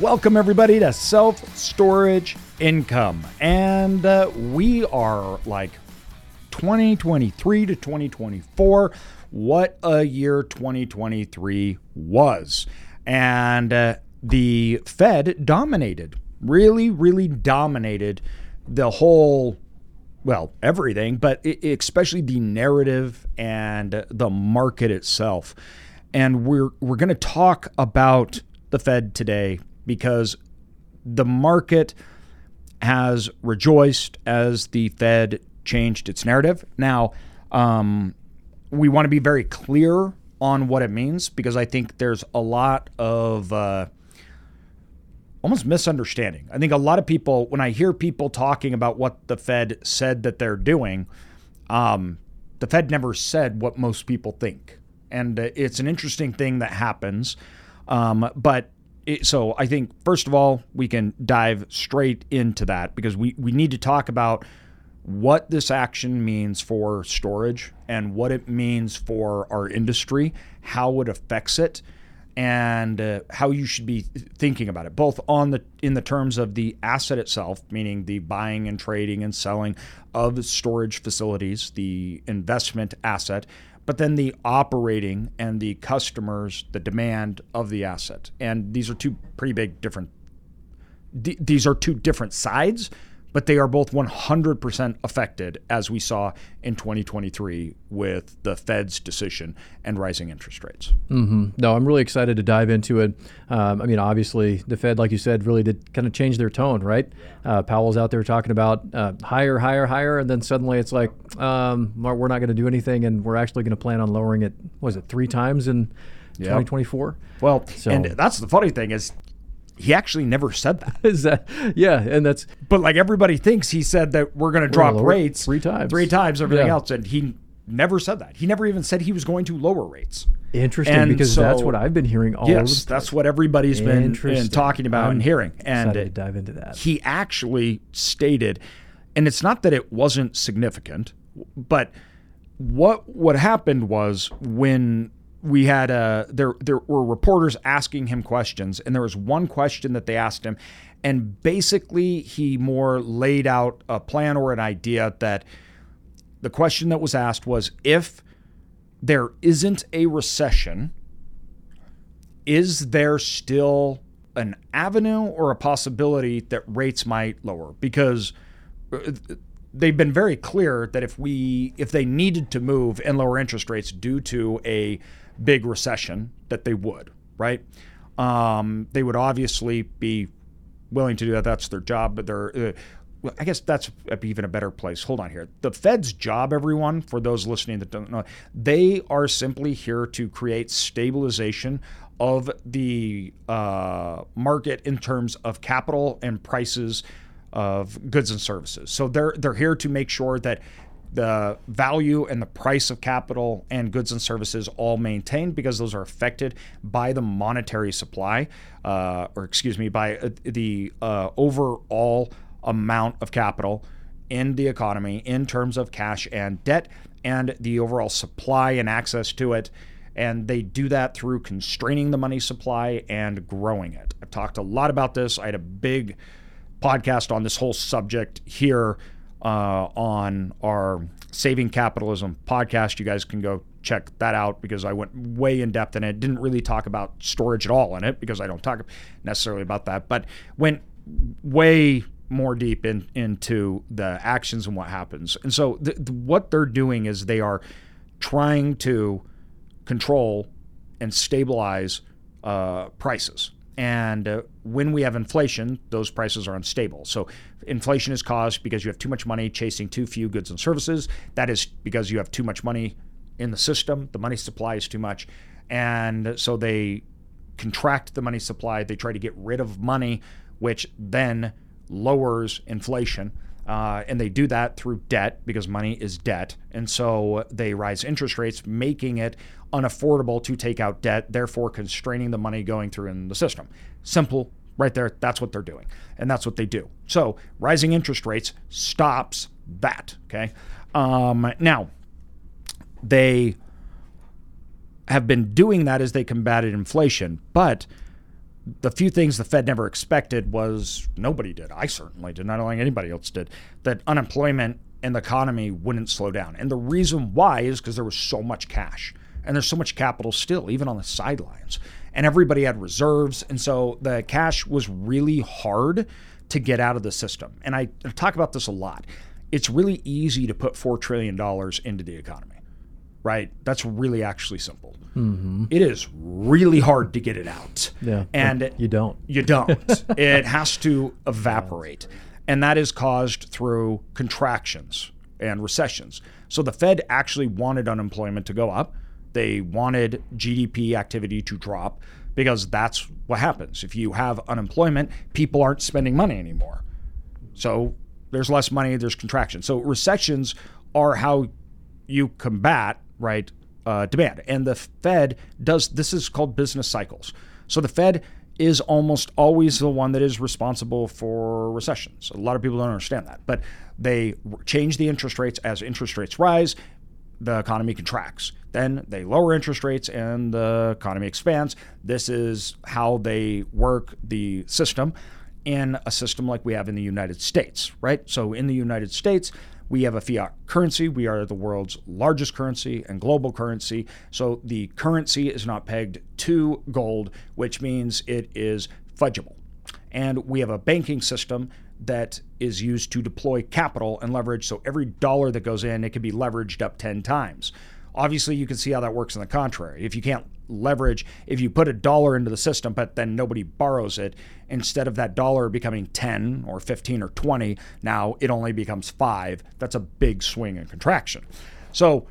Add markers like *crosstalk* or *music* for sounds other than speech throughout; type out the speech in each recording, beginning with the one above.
Welcome, everybody, to Self Storage Income. And uh, we are like 2023 to 2024. What a year 2023 was. And uh, the Fed dominated, really, really dominated the whole well, everything, but especially the narrative and the market itself. And we're we're going to talk about the Fed today because the market has rejoiced as the Fed changed its narrative. Now, um, we want to be very clear on what it means because I think there's a lot of uh, almost misunderstanding. I think a lot of people, when I hear people talking about what the Fed said that they're doing, um, the Fed never said what most people think. And uh, it's an interesting thing that happens. Um, but it, so I think, first of all, we can dive straight into that because we, we need to talk about what this action means for storage and what it means for our industry, how it affects it, and uh, how you should be thinking about it, both on the in the terms of the asset itself, meaning the buying and trading and selling of storage facilities, the investment asset, but then the operating and the customers, the demand of the asset. And these are two pretty big different these are two different sides but they are both 100% affected, as we saw in 2023 with the Fed's decision and rising interest rates. Mm-hmm. No, I'm really excited to dive into it. Um, I mean, obviously, the Fed, like you said, really did kind of change their tone, right? Uh, Powell's out there talking about uh, higher, higher, higher, and then suddenly it's like, um, we're not going to do anything, and we're actually going to plan on lowering it. Was it three times in? 2024. Well, so. and that's the funny thing is he actually never said that. *laughs* Is that yeah? And that's but like everybody thinks he said that we're going to drop rates three times, three times, everything yeah. else, and he never said that. He never even said he was going to lower rates. Interesting, and because so, that's what I've been hearing all yes, that's what everybody's been, been talking about I'm and hearing. And to dive into that. He actually stated, and it's not that it wasn't significant, but what what happened was when we had uh, there there were reporters asking him questions, and there was one question that they asked him, and basically he more laid out a plan or an idea that the question that was asked was if there isn't a recession, is there still an avenue or a possibility that rates might lower? Because uh, they've been very clear that if we if they needed to move and lower interest rates due to a big recession that they would, right? Um, they would obviously be willing to do that. That's their job, but they're. Uh, I guess that's even a better place. Hold on here. The Fed's job, everyone, for those listening that don't know, they are simply here to create stabilization of the uh, market in terms of capital and prices of goods and services. So they're they're here to make sure that the value and the price of capital and goods and services all maintained because those are affected by the monetary supply, uh, or excuse me, by uh, the uh, overall amount of capital in the economy in terms of cash and debt and the overall supply and access to it. And they do that through constraining the money supply and growing it. I've talked a lot about this. I had a big podcast on this whole subject here uh, on our Saving Capitalism podcast. You guys can go check that out because I went way in depth in it. Didn't really talk about storage at all in it because I don't talk necessarily about that, but went way more deep in, into the actions and what happens. And so th- th- what they're doing is they are trying to control and stabilize uh, prices. And uh, when we have inflation, those prices are unstable. So inflation is caused because you have too much money chasing too few goods and services. That is because you have too much money in the system. The money supply is too much. And so they contract the money supply. They try to get rid of money, which then lowers inflation. Uh, and they do that through debt because money is debt. And so they rise interest rates, making it unaffordable to take out debt, therefore constraining the money going through in the system. Simple, right there. That's what they're doing. And that's what they do. So rising interest rates stops that. Okay. Um, now, they have been doing that as they combated inflation, but the few things the Fed never expected was nobody did. I certainly did. not think anybody else did. That unemployment and the economy wouldn't slow down. And the reason why is because there was so much cash and there's so much capital still, even on the sidelines. And everybody had reserves. And so the cash was really hard to get out of the system. And I talk about this a lot. It's really easy to put $4 trillion into the economy, right? That's really actually simple. Mm-hmm. It is really hard to get it out. Yeah. And you don't. You don't. *laughs* it has to evaporate. And that is caused through contractions and recessions. So the Fed actually wanted unemployment to go up. They wanted GDP activity to drop because that's what happens. If you have unemployment, people aren't spending money anymore. So there's less money, there's contraction. So recessions are how you combat, right, uh, demand. And the Fed does this is called business cycles. So the Fed is almost always the one that is responsible for recessions. A lot of people don't understand that, but they change the interest rates as interest rates rise the economy contracts. Then they lower interest rates and the economy expands. This is how they work the system in a system like we have in the United States, right? So in the United States, we have a fiat currency. We are the world's largest currency and global currency. So the currency is not pegged to gold, which means it is fungible. And we have a banking system that is used to deploy capital and leverage. So every dollar that goes in, it can be leveraged up 10 times. Obviously, you can see how that works in the contrary. If you can't leverage, if you put a dollar into the system, but then nobody borrows it, instead of that dollar becoming 10 or 15 or 20, now it only becomes five. That's a big swing and contraction. So,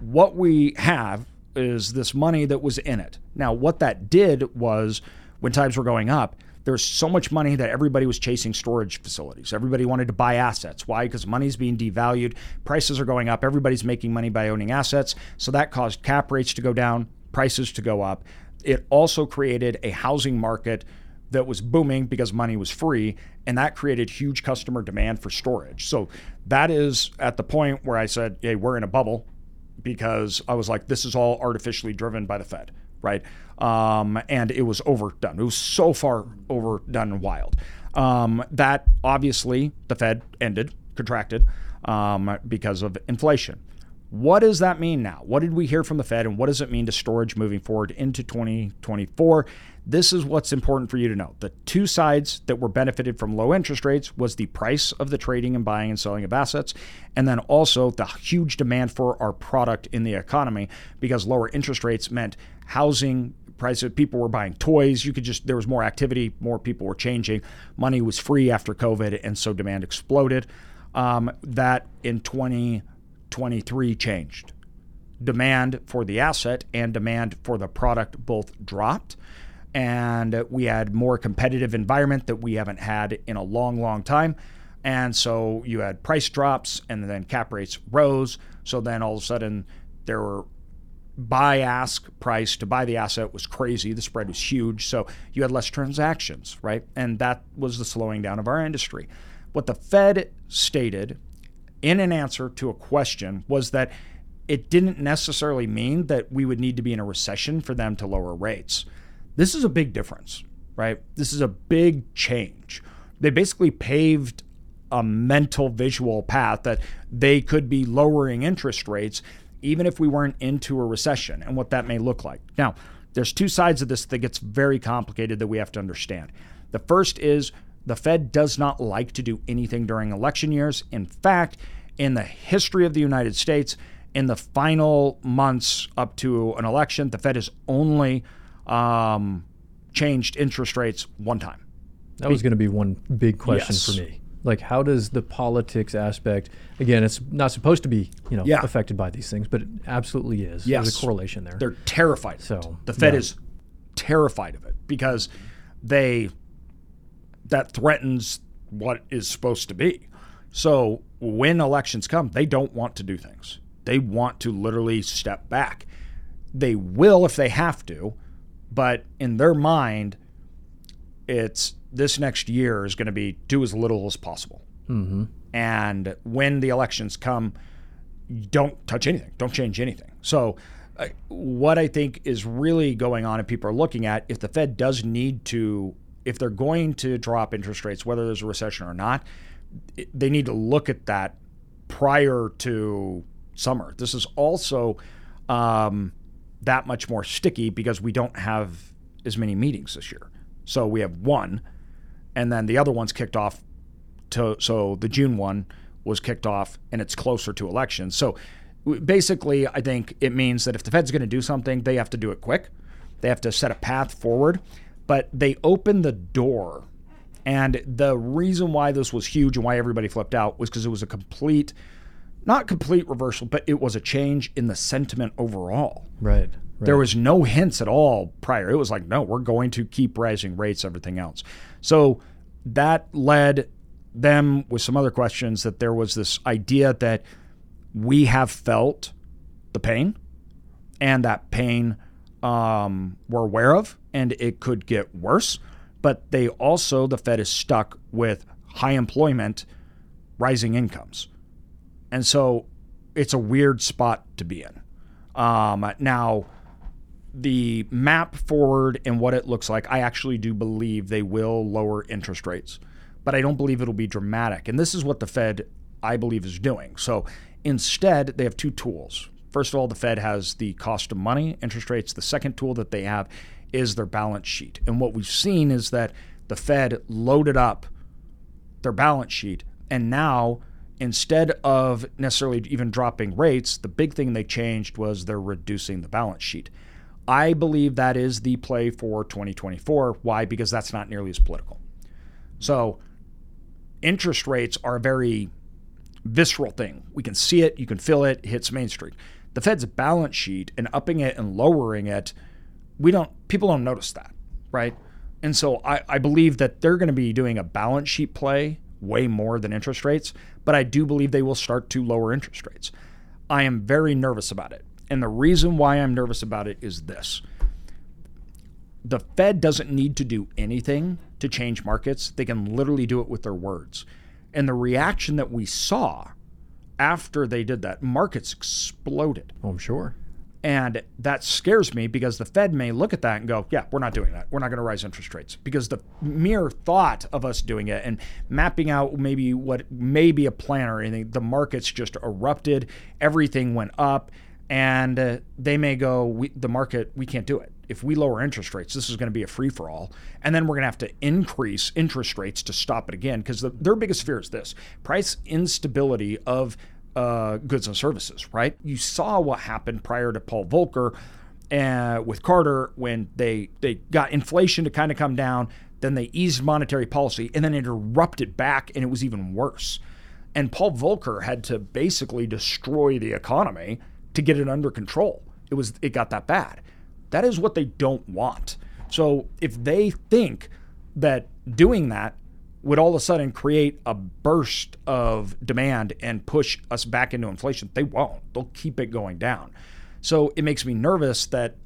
what we have is this money that was in it. Now, what that did was when times were going up, there's so much money that everybody was chasing storage facilities. Everybody wanted to buy assets. Why? Because money's being devalued, prices are going up, everybody's making money by owning assets. So that caused cap rates to go down, prices to go up. It also created a housing market that was booming because money was free, and that created huge customer demand for storage. So that is at the point where I said, hey, we're in a bubble because I was like, this is all artificially driven by the Fed right? Um, and it was overdone. It was so far overdone wild. Um, that obviously the Fed ended, contracted um, because of inflation. What does that mean now? What did we hear from the Fed, and what does it mean to storage moving forward into 2024? This is what's important for you to know. The two sides that were benefited from low interest rates was the price of the trading and buying and selling of assets, and then also the huge demand for our product in the economy because lower interest rates meant housing prices people were buying toys you could just there was more activity more people were changing money was free after covid and so demand exploded um, that in 2023 changed demand for the asset and demand for the product both dropped and we had more competitive environment that we haven't had in a long long time and so you had price drops and then cap rates rose so then all of a sudden there were buy ask price to buy the asset was crazy. The spread was huge. So you had less transactions, right? And that was the slowing down of our industry. What the Fed stated in an answer to a question was that it didn't necessarily mean that we would need to be in a recession for them to lower rates. This is a big difference, right? This is a big change. They basically paved a mental visual path that they could be lowering interest rates even if we weren't into a recession and what that may look like. Now, there's two sides of this that gets very complicated that we have to understand. The first is the Fed does not like to do anything during election years. In fact, in the history of the United States, in the final months up to an election, the Fed has only um, changed interest rates one time. That was going to be one big question yes. for me. Like, how does the politics aspect? Again, it's not supposed to be, you know, yeah. affected by these things, but it absolutely is. Yes. There's a correlation there. They're terrified. So the Fed yeah. is terrified of it because they that threatens what is supposed to be. So when elections come, they don't want to do things. They want to literally step back. They will if they have to, but in their mind, it's this next year is going to be do as little as possible. Mm-hmm. And when the elections come, don't touch anything, don't change anything. So uh, what I think is really going on, and people are looking at, if the Fed does need to, if they're going to drop interest rates, whether there's a recession or not, they need to look at that prior to summer. This is also um, that much more sticky because we don't have as many meetings this year. So we have one, and then the other one's kicked off. To, so the June one was kicked off, and it's closer to elections. So basically, I think it means that if the Fed's going to do something, they have to do it quick. They have to set a path forward, but they opened the door. And the reason why this was huge and why everybody flipped out was because it was a complete, not complete reversal, but it was a change in the sentiment overall. Right. Right. There was no hints at all prior. It was like, no, we're going to keep raising rates, everything else. So that led them with some other questions that there was this idea that we have felt the pain and that pain um, we're aware of and it could get worse. But they also, the Fed is stuck with high employment, rising incomes. And so it's a weird spot to be in. Um, now, the map forward and what it looks like, I actually do believe they will lower interest rates, but I don't believe it'll be dramatic. And this is what the Fed, I believe, is doing. So instead, they have two tools. First of all, the Fed has the cost of money, interest rates. The second tool that they have is their balance sheet. And what we've seen is that the Fed loaded up their balance sheet, and now instead of necessarily even dropping rates, the big thing they changed was they're reducing the balance sheet. I believe that is the play for 2024. Why? Because that's not nearly as political. So, interest rates are a very visceral thing. We can see it, you can feel it, it hits Main Street. The Fed's balance sheet and upping it and lowering it, we don't people don't notice that, right? And so I, I believe that they're going to be doing a balance sheet play way more than interest rates, but I do believe they will start to lower interest rates. I am very nervous about it and the reason why I'm nervous about it is this the Fed doesn't need to do anything to change markets, they can literally do it with their words. And the reaction that we saw after they did that, markets exploded. Oh, I'm sure. And that scares me because the Fed may look at that and go, yeah, we're not doing that. We're not going to rise interest rates. Because the mere thought of us doing it and mapping out maybe what may be a plan or anything, the markets just erupted. Everything went up and uh, they may go we, the market we can't do it if we lower interest rates this is going to be a free for all and then we're going to have to increase interest rates to stop it again because the, their biggest fear is this price instability of uh, goods and services right you saw what happened prior to paul volcker uh, with carter when they they got inflation to kind of come down then they eased monetary policy and then it erupted back and it was even worse and Paul Volcker had to basically destroy the economy to get it under control. It was it got that bad. That is what they don't want. So if they think that doing that would all of a sudden create a burst of demand and push us back into inflation, they won't. They'll keep it going down. So it makes me nervous that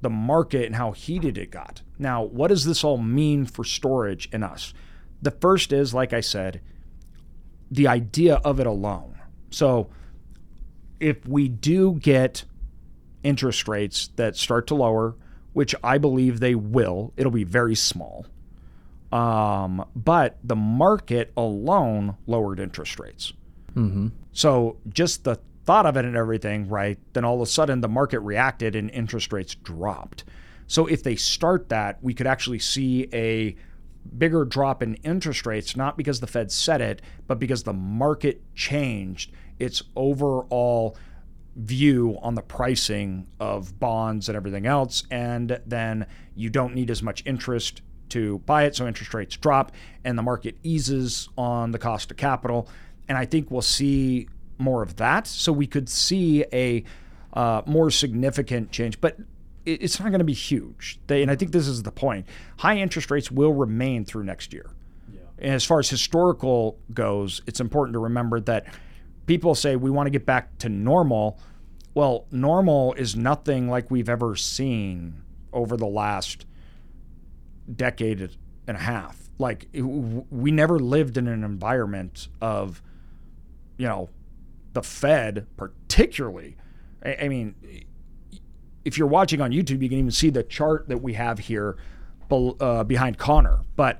the market and how heated it got. Now, what does this all mean for storage and us? The first is, like I said, the idea of it alone. So if we do get interest rates that start to lower, which I believe they will, it'll be very small. Um, but the market alone lowered interest rates. Mm-hmm. So just the thought of it and everything, right? Then all of a sudden the market reacted and interest rates dropped. So if they start that, we could actually see a bigger drop in interest rates, not because the Fed said it, but because the market changed its overall view on the pricing of bonds and everything else. And then you don't need as much interest to buy it. So interest rates drop and the market eases on the cost of capital. And I think we'll see more of that. So we could see a uh, more significant change, but it's not going to be huge. They, and I think this is the point. High interest rates will remain through next year. Yeah. And as far as historical goes, it's important to remember that people say we want to get back to normal. Well, normal is nothing like we've ever seen over the last decade and a half. Like we never lived in an environment of, you know, the Fed particularly. I mean, if you're watching on YouTube, you can even see the chart that we have here uh, behind Connor. But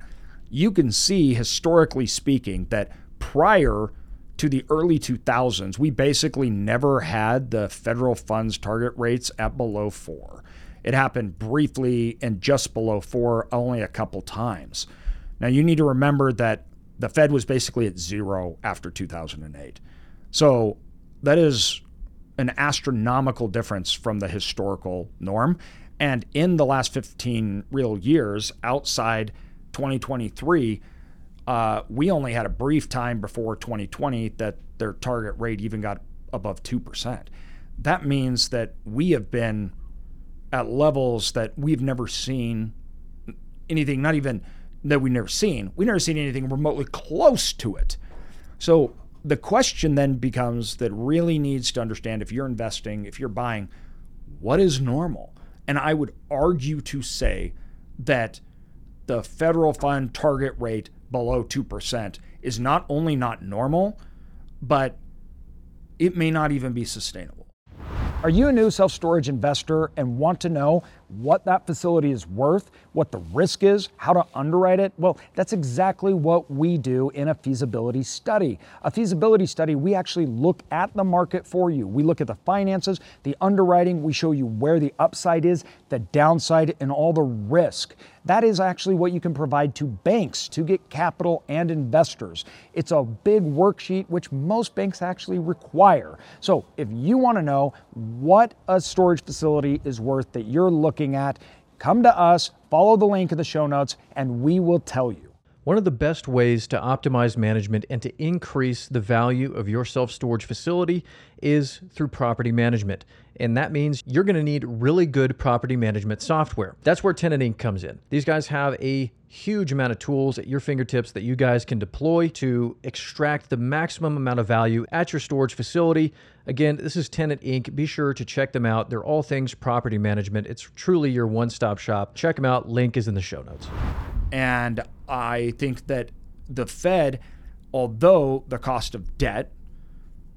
you can see, historically speaking, that prior to the early 2000s, we basically never had the federal funds target rates at below four. It happened briefly and just below four only a couple times. Now, you need to remember that the Fed was basically at zero after 2008. So that is an astronomical difference from the historical norm. And in the last 15 real years, outside 2023, uh, we only had a brief time before 2020 that their target rate even got above 2%. That means that we have been at levels that we've never seen anything, not even that we've never seen. We've never seen anything remotely close to it. So the question then becomes that really needs to understand if you're investing, if you're buying, what is normal? And I would argue to say that the federal fund target rate below 2% is not only not normal, but it may not even be sustainable. Are you a new self storage investor and want to know what that facility is worth, what the risk is, how to underwrite it? Well, that's exactly what we do in a feasibility study. A feasibility study, we actually look at the market for you. We look at the finances, the underwriting, we show you where the upside is, the downside, and all the risk. That is actually what you can provide to banks to get capital and investors. It's a big worksheet which most banks actually require. So if you want to know what a storage facility is worth that you're looking at, come to us, follow the link in the show notes, and we will tell you. One of the best ways to optimize management and to increase the value of your self storage facility is through property management. And that means you're going to need really good property management software. That's where Tenant Inc. comes in. These guys have a huge amount of tools at your fingertips that you guys can deploy to extract the maximum amount of value at your storage facility. Again, this is Tenant Inc. Be sure to check them out. They're all things property management. It's truly your one stop shop. Check them out. Link is in the show notes. And I think that the Fed, although the cost of debt,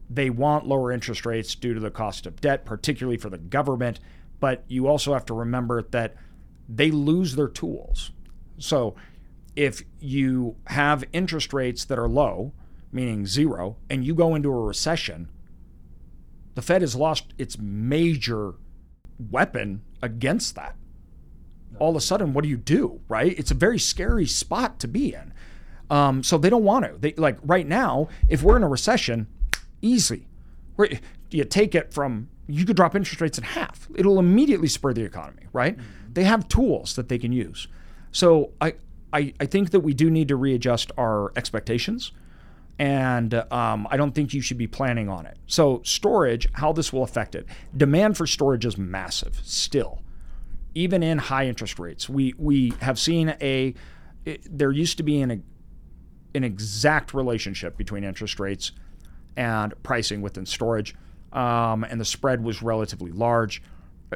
they want lower interest rates due to the cost of debt, particularly for the government. But you also have to remember that they lose their tools. So if you have interest rates that are low, meaning zero, and you go into a recession, the Fed has lost its major weapon against that all of a sudden, what do you do? Right? It's a very scary spot to be in. Um, so they don't want to. They like right now, if we're in a recession, easy. Where you take it from you could drop interest rates in half. It'll immediately spur the economy, right? Mm-hmm. They have tools that they can use. So I, I, I think that we do need to readjust our expectations. And um, I don't think you should be planning on it. So, storage, how this will affect it. Demand for storage is massive still even in high interest rates. We we have seen a it, there used to be an an exact relationship between interest rates and pricing within storage, um, and the spread was relatively large.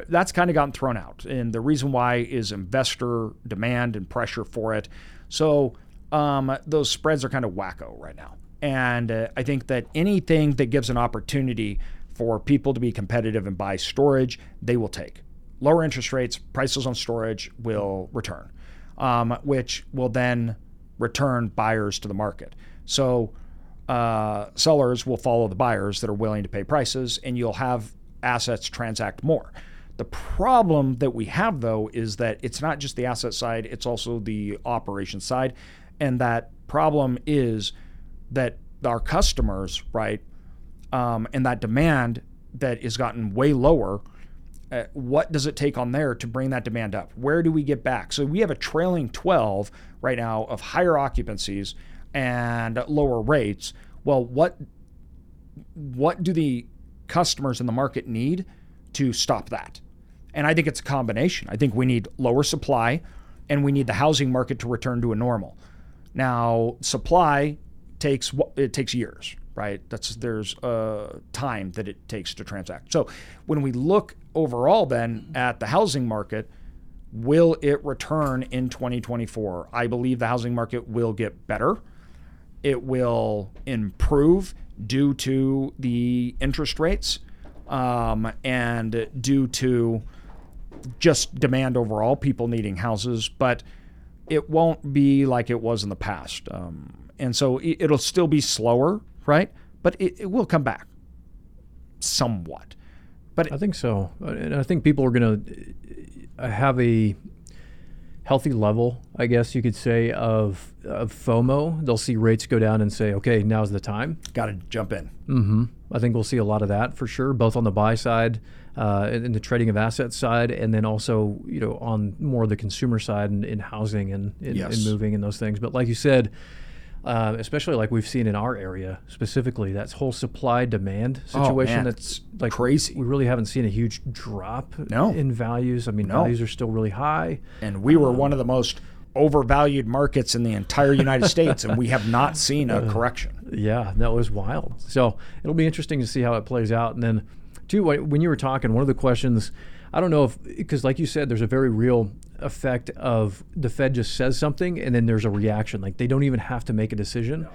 That's kind of gotten thrown out, and the reason why is investor demand and pressure for it. So um, those spreads are kind of wacko right now, and uh, I think that anything that gives an opportunity for people to be competitive and buy storage, they will take lower interest rates, prices on storage will return, um, which will then return buyers to the market. So uh, sellers will follow the buyers that are willing to pay prices, and you'll have assets transact more. The problem that we have, though, is that it's not just the asset side, it's also the operation side. And that problem is that our customers, right, um, and that demand that has gotten way lower uh, what does it take on there to bring that demand up? Where do we get back? So we have a trailing 12 right now of higher occupancies and lower rates. Well, what what do the customers in the market need to stop that? And I think it's a combination. I think we need lower supply and we need the housing market to return to a normal. Now, supply takes it takes years, right? That's there's a time that it takes to transact. So when we look overall then at the housing market, will it return in 2024? I believe the housing market will get better. It will improve due to the interest rates um, and due to just demand overall, people needing houses, but it won't be like it was in the past. Um, and so it, it'll still be slower, right? But it, it will come back somewhat. But I think so. And I think people are going to have a healthy level, I guess you could say, of, of FOMO. They'll see rates go down and say, okay, now's the time. got to jump in. hmm I think we'll see a lot of that for sure, both on the buy side, uh, in the trading of assets side, and then also you know on more of the consumer side in, in housing and in, Yes. in moving and those things. But like you said, uh, especially like we've seen in our area specifically, that whole supply demand Oh, situation man, that's like crazy. We really haven't seen a huge drop No. in values. I mean, No. values are still really high. And we were one of the most overvalued markets in the entire United *laughs* States, and we have not seen a correction. Yeah, that was wild. So it'll be interesting to see how it plays out. And then, too, when you were talking, one of the questions, I don't know if, because like you said, there's a very real effect of the Fed just says something and then there's a reaction. Like they don't even have to make a decision.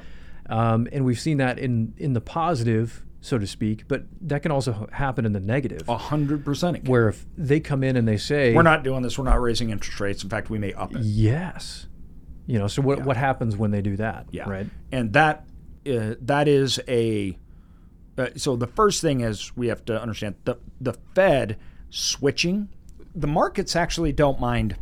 Um, and we've seen that in, in the positive, so to speak, but that can also happen in the negative, A hundred percent. where if they come in and they say, We're not doing this. We're not raising interest rates. In fact, we may up it. yes. You know, so what, what happens when they do that? Yeah. Right. And that uh, that is a uh, so the first thing is we have to understand the the Fed switching. The markets actually don't mind.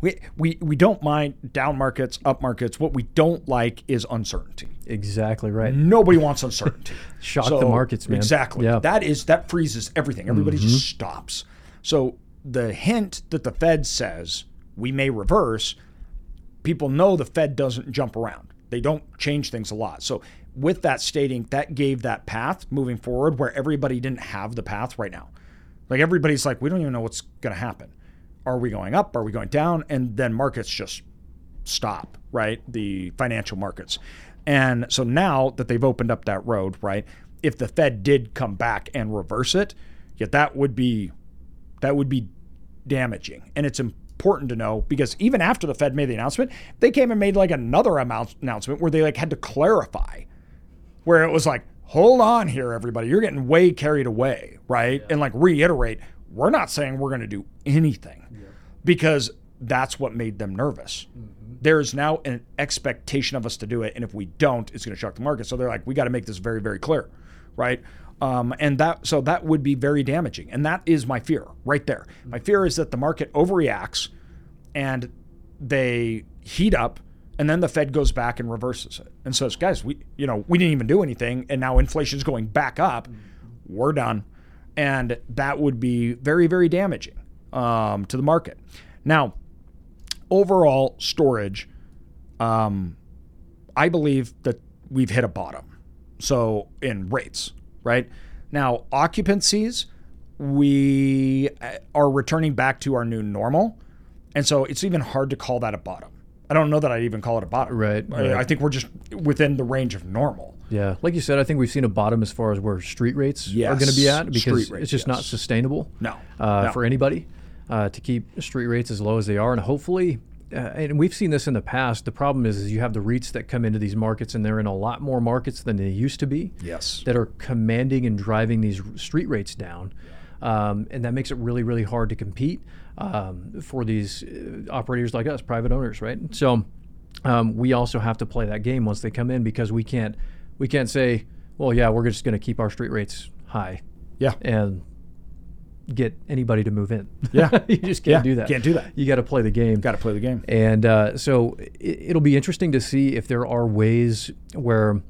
We, we, we don't mind down markets, up markets. What we don't like is uncertainty. Exactly right. Nobody wants uncertainty. *laughs* Shock the markets, man. Exactly. Yeah. That is that freezes everything. Everybody just mm-hmm. stops. So the hint that the Fed says we may reverse, people know the Fed doesn't jump around. They don't change things a lot. So with that stating, that gave that path moving forward where everybody didn't have the path right now. Like everybody's like, we don't even know what's going to happen. Are we going up? Are we going down? And then markets just stop, right? The financial markets. And so now that they've opened up that road, right? If the Fed did come back and reverse it, yet that would be that would be damaging. And it's important to know because even after the Fed made the announcement, they came and made like another announcement where they like had to clarify where it was like, hold on here, everybody. You're getting way carried away, right? And like reiterate, we're not saying we're going to do anything because that's what made them nervous. There's now an expectation of us to do it. And if we don't, it's going to shock the market. So they're like, we got to make this very, very clear, right? Um, and that, so that would be very damaging. And that is my fear right there. My fear is that the market overreacts and they heat up and then the Fed goes back and reverses it and says, guys, we you know, we didn't even do anything and now inflation's going back up. We're done. And that would be very, very damaging um, to the market. Now, overall storage, um, I believe that we've hit a bottom. So in rates, right? Now, occupancies, we uh, are returning back to our new normal. And so it's even hard to call that a bottom. I don't know that I'd even call it a bottom. Right, I, right. I think we're just within the range of normal. Yeah, like you said, I think we've seen a bottom as far as where street rates are going to be at because rates, it's just not sustainable. No, uh, no. for anybody uh, to keep street rates as low as they are, and hopefully, uh, and we've seen this in the past. The problem is, is you have the REITs that come into these markets, and they're in a lot more markets than they used to be. Yes. that are commanding and driving these street rates down. Um, and that makes it really, really hard to compete um, for these uh, operators like us, private owners, right? So um, we also have to play that game once they come in because we can't we can't say, well, yeah, we're just going to keep our street rates high Yeah. and get anybody to move in. Yeah. *laughs* you just can't Yeah, do that. can't do that. You got to play the game. Got to play the game. And uh, so it, it'll be interesting to see if there are ways where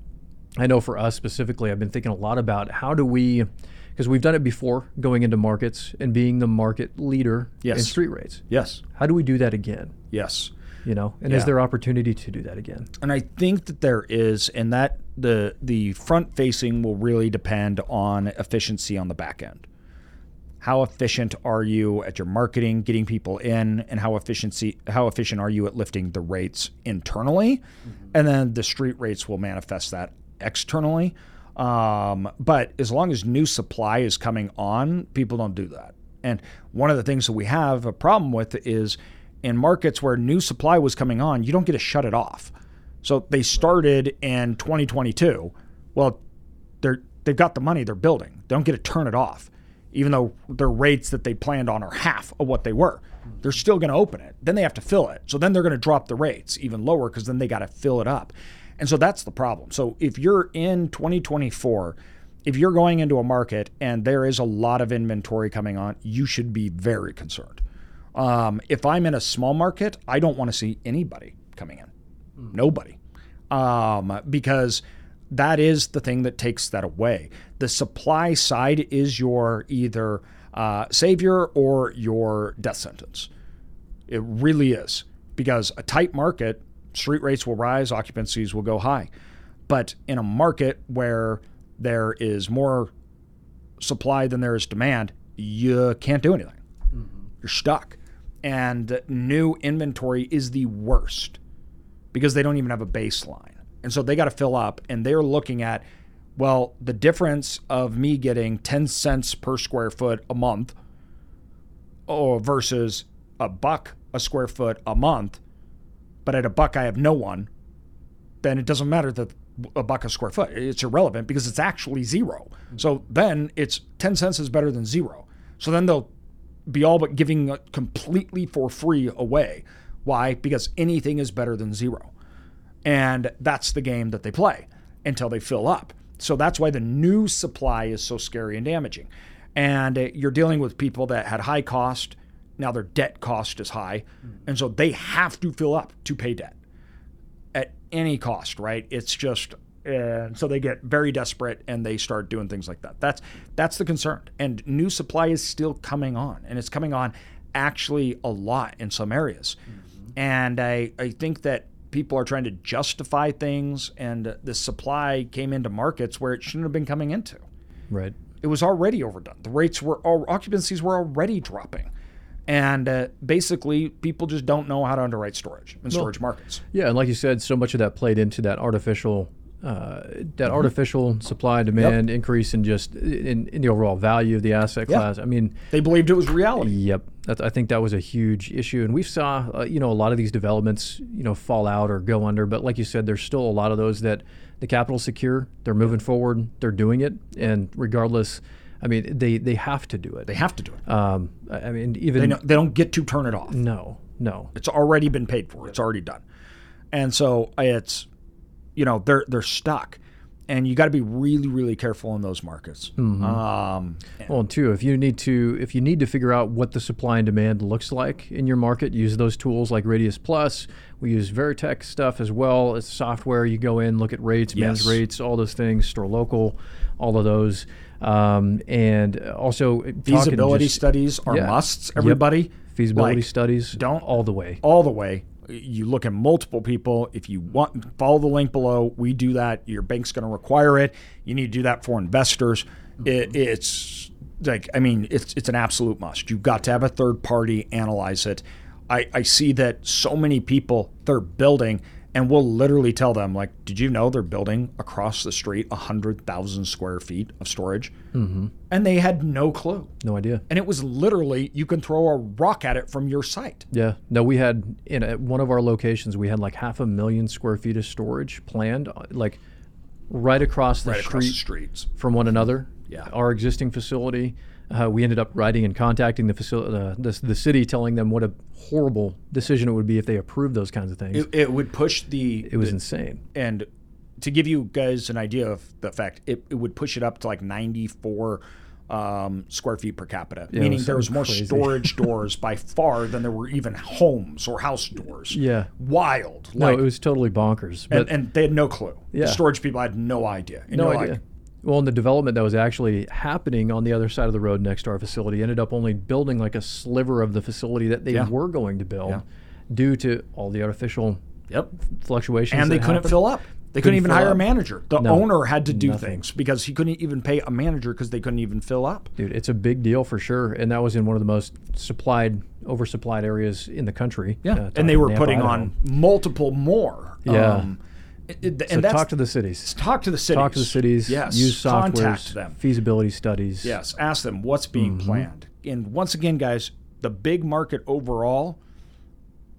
I know for us specifically, I've been thinking a lot about how do we, because we've done it before going into markets and being the market leader in street rates. Yes. How do we do that again? Yes. You know, and is there opportunity to do that again? And I think that there is, and that the the front facing will really depend on efficiency on the back end. How efficient are you at your marketing, getting people in, and how efficiency how efficient are you at lifting the rates internally, mm-hmm. and then the street rates will manifest that externally. Um, but as long as new supply is coming on, people don't do that. And one of the things that we have a problem with is in markets where new supply was coming on, you don't get to shut it off. So they started in 2022. Well, they're they've got the money, they're building. They don't get to turn it off. even though their rates that they planned on are half of what they were. They're still going to open it. Then they have to fill it. So then they're going to drop the rates even lower because then they got to fill it up. And so that's the problem. So if you're in 2024, if you're going into a market and there is a lot of inventory coming on, you should be very concerned. Um, if I'm in a small market, I don't want to see anybody coming in, nobody, um, because that is the thing that takes that away. The supply side is your either uh, savior or your death sentence. It really is because a tight market, street rates will rise, occupancies will go high. But in a market where there is more supply than there is demand, you can't do anything. Mm-hmm. You're stuck. And new inventory is the worst because they don't even have a baseline. And so they got to fill up and they're looking at, well, the difference of me getting 10 cents per square foot a month or versus a buck a square foot a month, but at a buck I have no one, then it doesn't matter that a buck a square foot. It's irrelevant because it's actually zero. So then it's 10 cents is better than zero. So then they'll be all but giving completely for free away. Why? Because anything is better than zero. And that's the game that they play until they fill up. So that's why the new supply is so scary and damaging. And uh, you're dealing with people that had high cost. Now their debt cost is high. Mm. And so they have to fill up to pay debt at any cost, right? It's just and so they get very desperate and they start doing things like that. That's that's the concern. And new supply is still coming on, and it's coming on actually a lot in some areas. Mm-hmm. And I I think that people are trying to justify things, and the supply came into markets where it shouldn't have been coming into. Right. It was already overdone. The rates were all occupancies were already dropping. And uh, basically, people just don't know how to underwrite storage and storage markets. Yeah, and like you said, so much of that played into that artificial, uh, that artificial supply demand increase in just in, in the overall value of the asset Yep. class. I mean, They believed it was reality. Yep, that's, I think that was a huge issue, and we saw uh, you know a lot of these developments you know fall out or go under. But like you said, there's still a lot of those that the capital secure, they're moving forward, they're doing it, and regardless, I mean they they have to do it. They have to do it. Um, I mean even They, know, they don't get to turn it off. no no It's already been paid for. It's already done. And so it's, you know, they're they're stuck, and you got to be really really careful in those markets. Um, Well, and two, if you need to, if you need to figure out what the supply and demand looks like in your market, use those tools like Radius Plus. We use Veritech stuff as well. It's software. You go in, look at rates, manage Yes. rates, all those things. Store local, all of those, um, and also feasibility just studies are yeah. musts. Yep. Everybody feasibility like, studies. don't- all the way. all the way. You look at multiple people. If you want, follow the link below. We do that. Your bank's going to require it. You need to do that for investors. It, it's like, I mean, it's it's an absolute must. You've got to have a third party analyze it. I, I see that so many people they're building, and we'll literally tell them like, did you know they're building across the street a hundred thousand square feet of storage, mm-hmm. and they had no clue. No idea. And it was literally you can throw a rock at it from your site. Yeah. No, we had in at one of our locations, we had like half a million square feet of storage planned, uh, like right across the right street across the streets. from one another. Yeah. Our existing facility. Uh, we ended up writing and contacting the facility, uh, the, the city, telling them what a horrible decision it would be if they approved those kinds of things. It, It, would push the It was the- insane. and to give you guys an idea of the fact, it, it would push it up to like 94 um, square feet per capita, it meaning was there was more crazy. storage *laughs* doors by far than there were even homes or house doors. Yeah. Wild. No, Like, it was totally bonkers. But and, and they had no clue. Yeah. The storage people had no idea. And no idea. Like, well, and the development that was actually happening on the other side of the road next to our facility ended up only building like a sliver of the facility that they Yeah. were going to build Yeah. due to all the artificial yep. fluctuations. And they couldn't happened. fill up. They couldn't, Couldn't even hire a manager. The No. owner had to do Nothing. things because he couldn't even pay a manager because they couldn't even fill up. Dude, it's a big deal for sure, and that was in one of the most supplied, oversupplied areas in the country. Yeah, uh, and they were putting Idaho. on multiple more. Yeah. Um, it- So and talk to the cities. talk to the cities. Talk to the cities. Yes. Use Contact softwares, them. feasibility studies. Yes. Ask them what's being Mm-hmm. planned. And once again, guys, the big market overall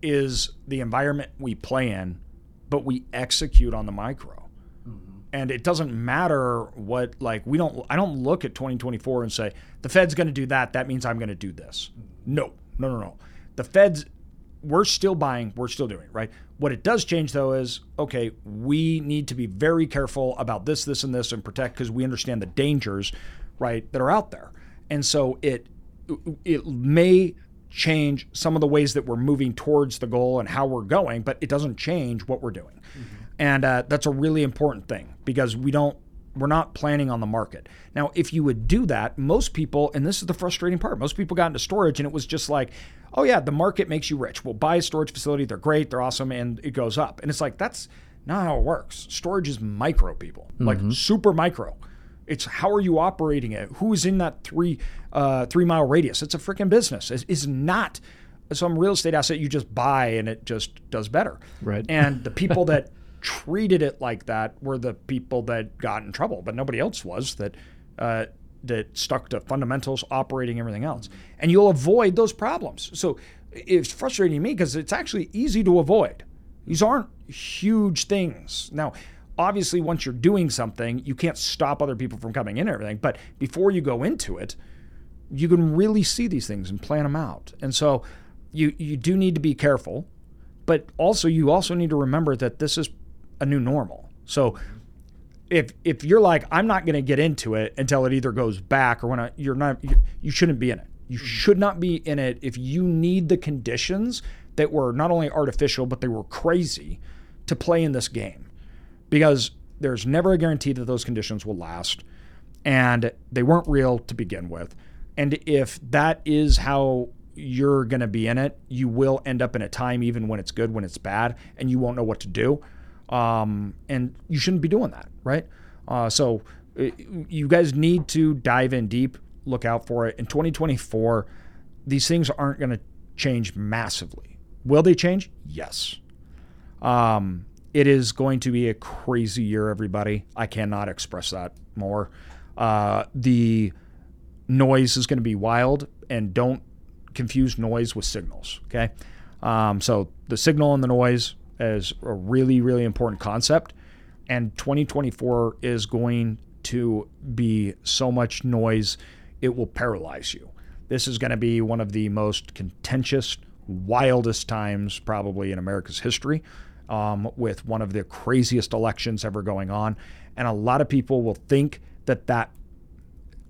is the environment we play in, but we execute on the micro. And it doesn't matter what like we don't I don't look at 2024 and say the Fed's going to do that, that means I'm going to do this. No. No, no, no. The Fed's we're still buying, we're still doing, right? What it does change though is okay, we need to be very careful about this, this, and this and protect because we understand the dangers, right, that are out there. And so it it may change some of the ways that we're moving towards the goal and how we're going, but it doesn't change what we're doing. Mm-hmm. And uh, that's a really important thing because we don't we're not planning on the market. Now, if you would do that, most people, and this is the frustrating part, most people got into storage and it was just like, oh yeah, the market makes you rich. We'll buy a storage facility, they're great, they're awesome, and it goes up. And it's like, that's not how it works. Storage is micro, people, mm-hmm. like super micro. It's how are you operating it? Who's in that three uh, three mile radius? It's a freaking business. It's, it's not some real estate asset you just buy and it just does better. Right. And the people that *laughs* treated it like that were the people that got in trouble, but nobody else was that uh, that stuck to fundamentals, operating everything else, and you'll avoid those problems. So it's frustrating to me because it's actually easy to avoid. These aren't huge things. Now, obviously, once you're doing something, you can't stop other people from coming in and everything. But before you go into it, you can really see these things and plan them out. And so you you do need to be careful, but also you also need to remember that this is a new normal. So if if you're like I'm not going to get into it until it either goes back or when I, you're not you, you shouldn't be in it. You mm-hmm. should not be in it if you need the conditions that were not only artificial but they were crazy to play in this game. Because there's never a guarantee that those conditions will last and they weren't real to begin with. And if that is how you're going to be in it, you will end up in a time even when it's good, when it's bad, and you won't know what to do. Um, and you shouldn't be doing that, right? Uh, so uh, you guys need to dive in deep, look out for it. In 2024, these things aren't going to change massively. Will they change? Yes. Um, it is going to be a crazy year, everybody. I cannot express that more. Uh, the noise is going to be wild, and don't confuse noise with signals. Okay. Um, so the signal and the noise as a really, really important concept. And 2024 is going to be so much noise, it will paralyze you. This is going to be one of the most contentious, wildest times probably in America's history, um, with one of the craziest elections ever going on. And a lot of people will think that that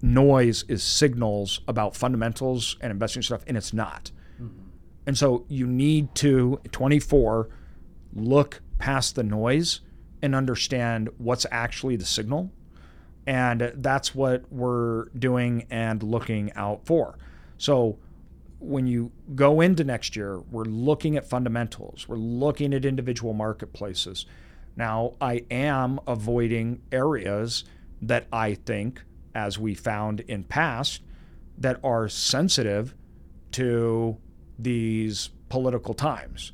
noise is signals about fundamentals and investing stuff, and it's not. Mm-hmm. And so you need to, 24, look past the noise and understand what's actually the signal. And that's what we're doing and looking out for. So when you go into next year, we're looking at fundamentals, we're looking at individual marketplaces. Now, I am avoiding areas that I think, as we found in past, that are sensitive to these political times.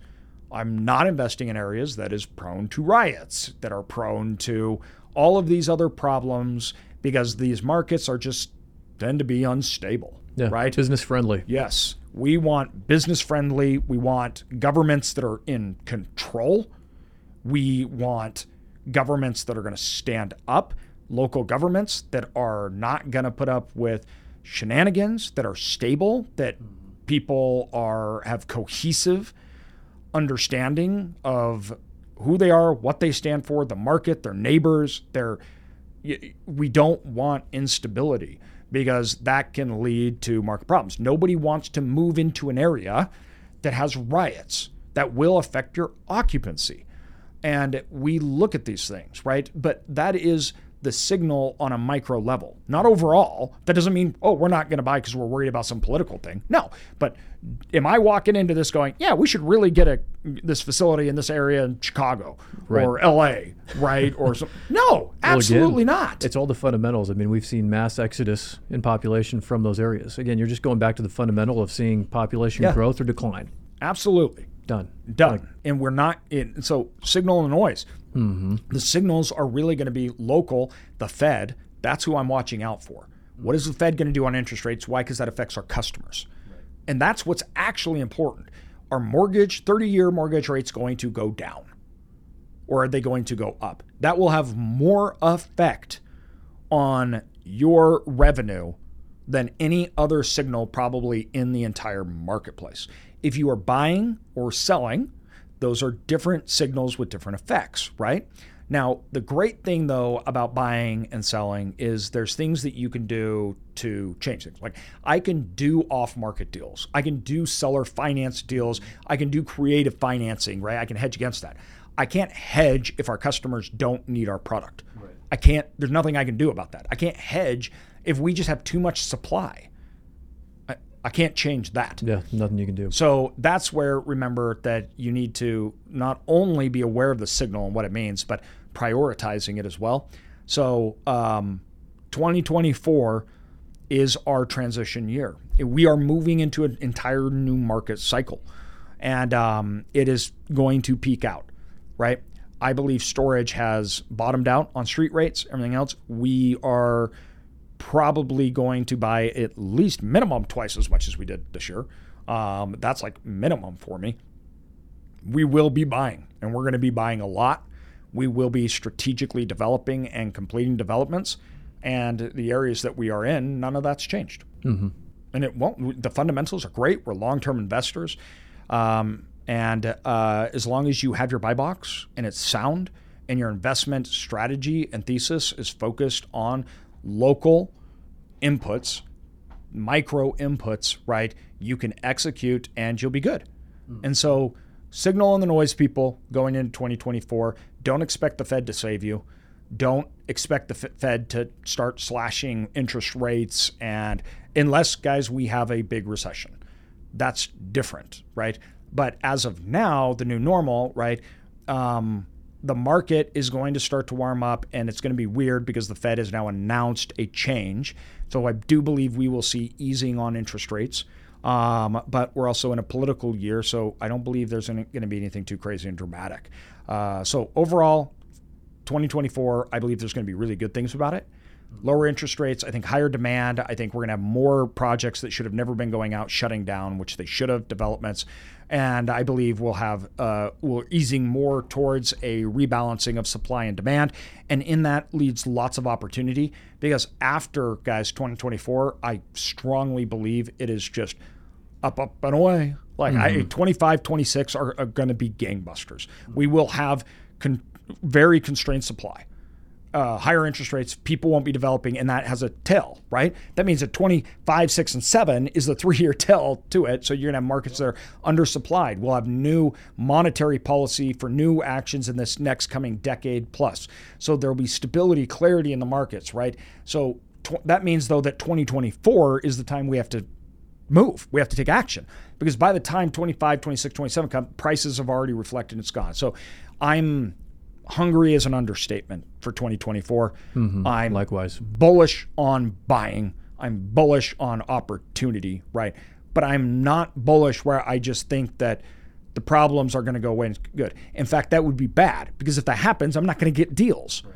I'm not investing in areas that is prone to riots, that are prone to all of these other problems because these markets are just tend to be unstable. Yeah, right? Business friendly. Yes. We want business friendly. We want governments that are in control. We want governments that are going to stand up, local governments that are not going to put up with shenanigans, that are stable, that people are have cohesive understanding of who they are, what they stand for, the market, their neighbors, their we don't want instability because that can lead to market problems. Nobody wants to move into an area that has riots that will affect your occupancy. And we look at these things, right? But that is the signal on a micro level, not overall. That doesn't mean, oh, we're not going to buy because we're worried about some political thing. No, but am I walking into this going, yeah, we should really get a this facility in this area in Chicago right. or L.A. right or some? *laughs* No, absolutely well, again, not. It's all the fundamentals. I mean, we've seen mass exodus in population from those areas. Again, you're just going back to the fundamental of seeing population yeah. growth or decline. Absolutely. Done. Done. Like, and we're not in. So signal and noise. Mm-hmm. The signals are really going to be local. The Fed. That's who I'm watching out for. What is the Fed going to do on interest rates? Why? Because that affects our customers. Right. And that's what's actually important. Our mortgage, 30 year mortgage rates going to go down. or are they going to go up? That will have more effect on your revenue than any other signal probably in the entire marketplace. If you are buying or selling, those are different signals with different effects, right? Now, the great thing though about buying and selling is there's things that you can do to change things. Like I can do off market deals, I can do seller finance deals, I can do creative financing, right? I can hedge against that. I can't hedge if our customers don't need our product. Right. I can't, there's nothing I can do about that. I can't hedge if we just have too much supply. I, can't change that. Yeah, nothing you can do. So that's where remember that you need to not only be aware of the signal and what it means, but prioritizing it as well. So um, 2024 is our transition year. We are moving into an entire new market cycle, and um, it is going to peak out right? I believe storage has bottomed out on street rates, everything else. We are probably going to buy at least minimum twice as much as we did this year. Um, that's like minimum for me. We will be buying, and we're going to be buying a lot. We will be strategically developing and completing developments. And the areas that we are in, none of that's changed. Mm-hmm. And it won't. The fundamentals are great. We're long term investors. Um, and uh, as long as you have your buy box and it's sound and your investment strategy and thesis is focused on local inputs, micro inputs, right, you can execute and you'll be good. Mm. And so, signal on the noise, people, going into 2024. Don't expect the Fed to save you. Don't expect the Fed to start slashing interest rates. And unless, guys, we have a big recession, that's different, right? But as of now, the new normal, right? Um, the market is going to start to warm up and it's going to be weird because the Fed has now announced a change. So I do believe we will see easing on interest rates. Um, but we're also in a political year, so I don't believe there's going to be anything too crazy and dramatic. Uh, so overall, 2024, I believe there's going to be really good things about it lower interest rates, I think higher demand. I think we're going to have more projects that should have never been going out shutting down, which they should have, developments. And I believe we'll have, uh, we're easing more towards a rebalancing of supply and demand. And in that leads lots of opportunity because after, guys, 2024, I strongly believe it is just up, up, and away. Like mm-hmm. I, 25, 26 are, are going to be gangbusters. We will have con- very constrained supply uh, higher interest rates, people won't be developing, and that has a tail, right? That means that 25, 6, and 7 is the *laughs* three year tail to it. So you're going to have markets that are undersupplied. We'll have new monetary policy for new actions in this next coming decade plus. So there'll be stability, clarity in the markets, right? So tw- that means, though, that 2024 is the time we have to move. We have to take action because by the time 25, 26, 27 come, prices have already reflected it's gone. So I'm hungry is an understatement for 2024. Mm-hmm. I'm likewise bullish on buying. I'm bullish on opportunity, right? But I'm not bullish where I just think that the problems are going to go away and good. In fact, that would be bad because if that happens, I'm not going to get deals. Right.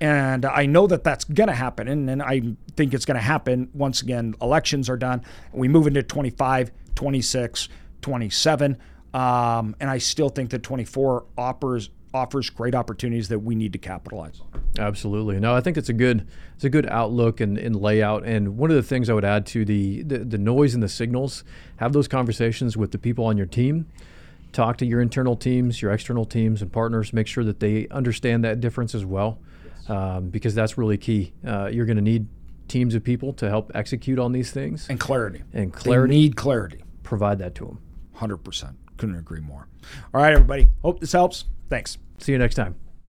And I know that that's going to happen. And, and I think it's going to happen once again, elections are done. We move into 25, 26, 27. Um, and I still think that 24 offers offers great opportunities that we need to capitalize on. Absolutely. No, I think it's a good it's a good outlook and, and layout. And one of the things I would add to the, the the noise and the signals, have those conversations with the people on your team. Talk to your internal teams, your external teams, and partners. Make sure that they understand that difference as well, yes. um, because that's really key. Uh, you're going to need teams of people to help execute on these things and clarity. And clarity. They need clarity. Provide that to them. Hundred percent. Couldn't agree more. All right, everybody. Hope this helps. Thanks. See you next time.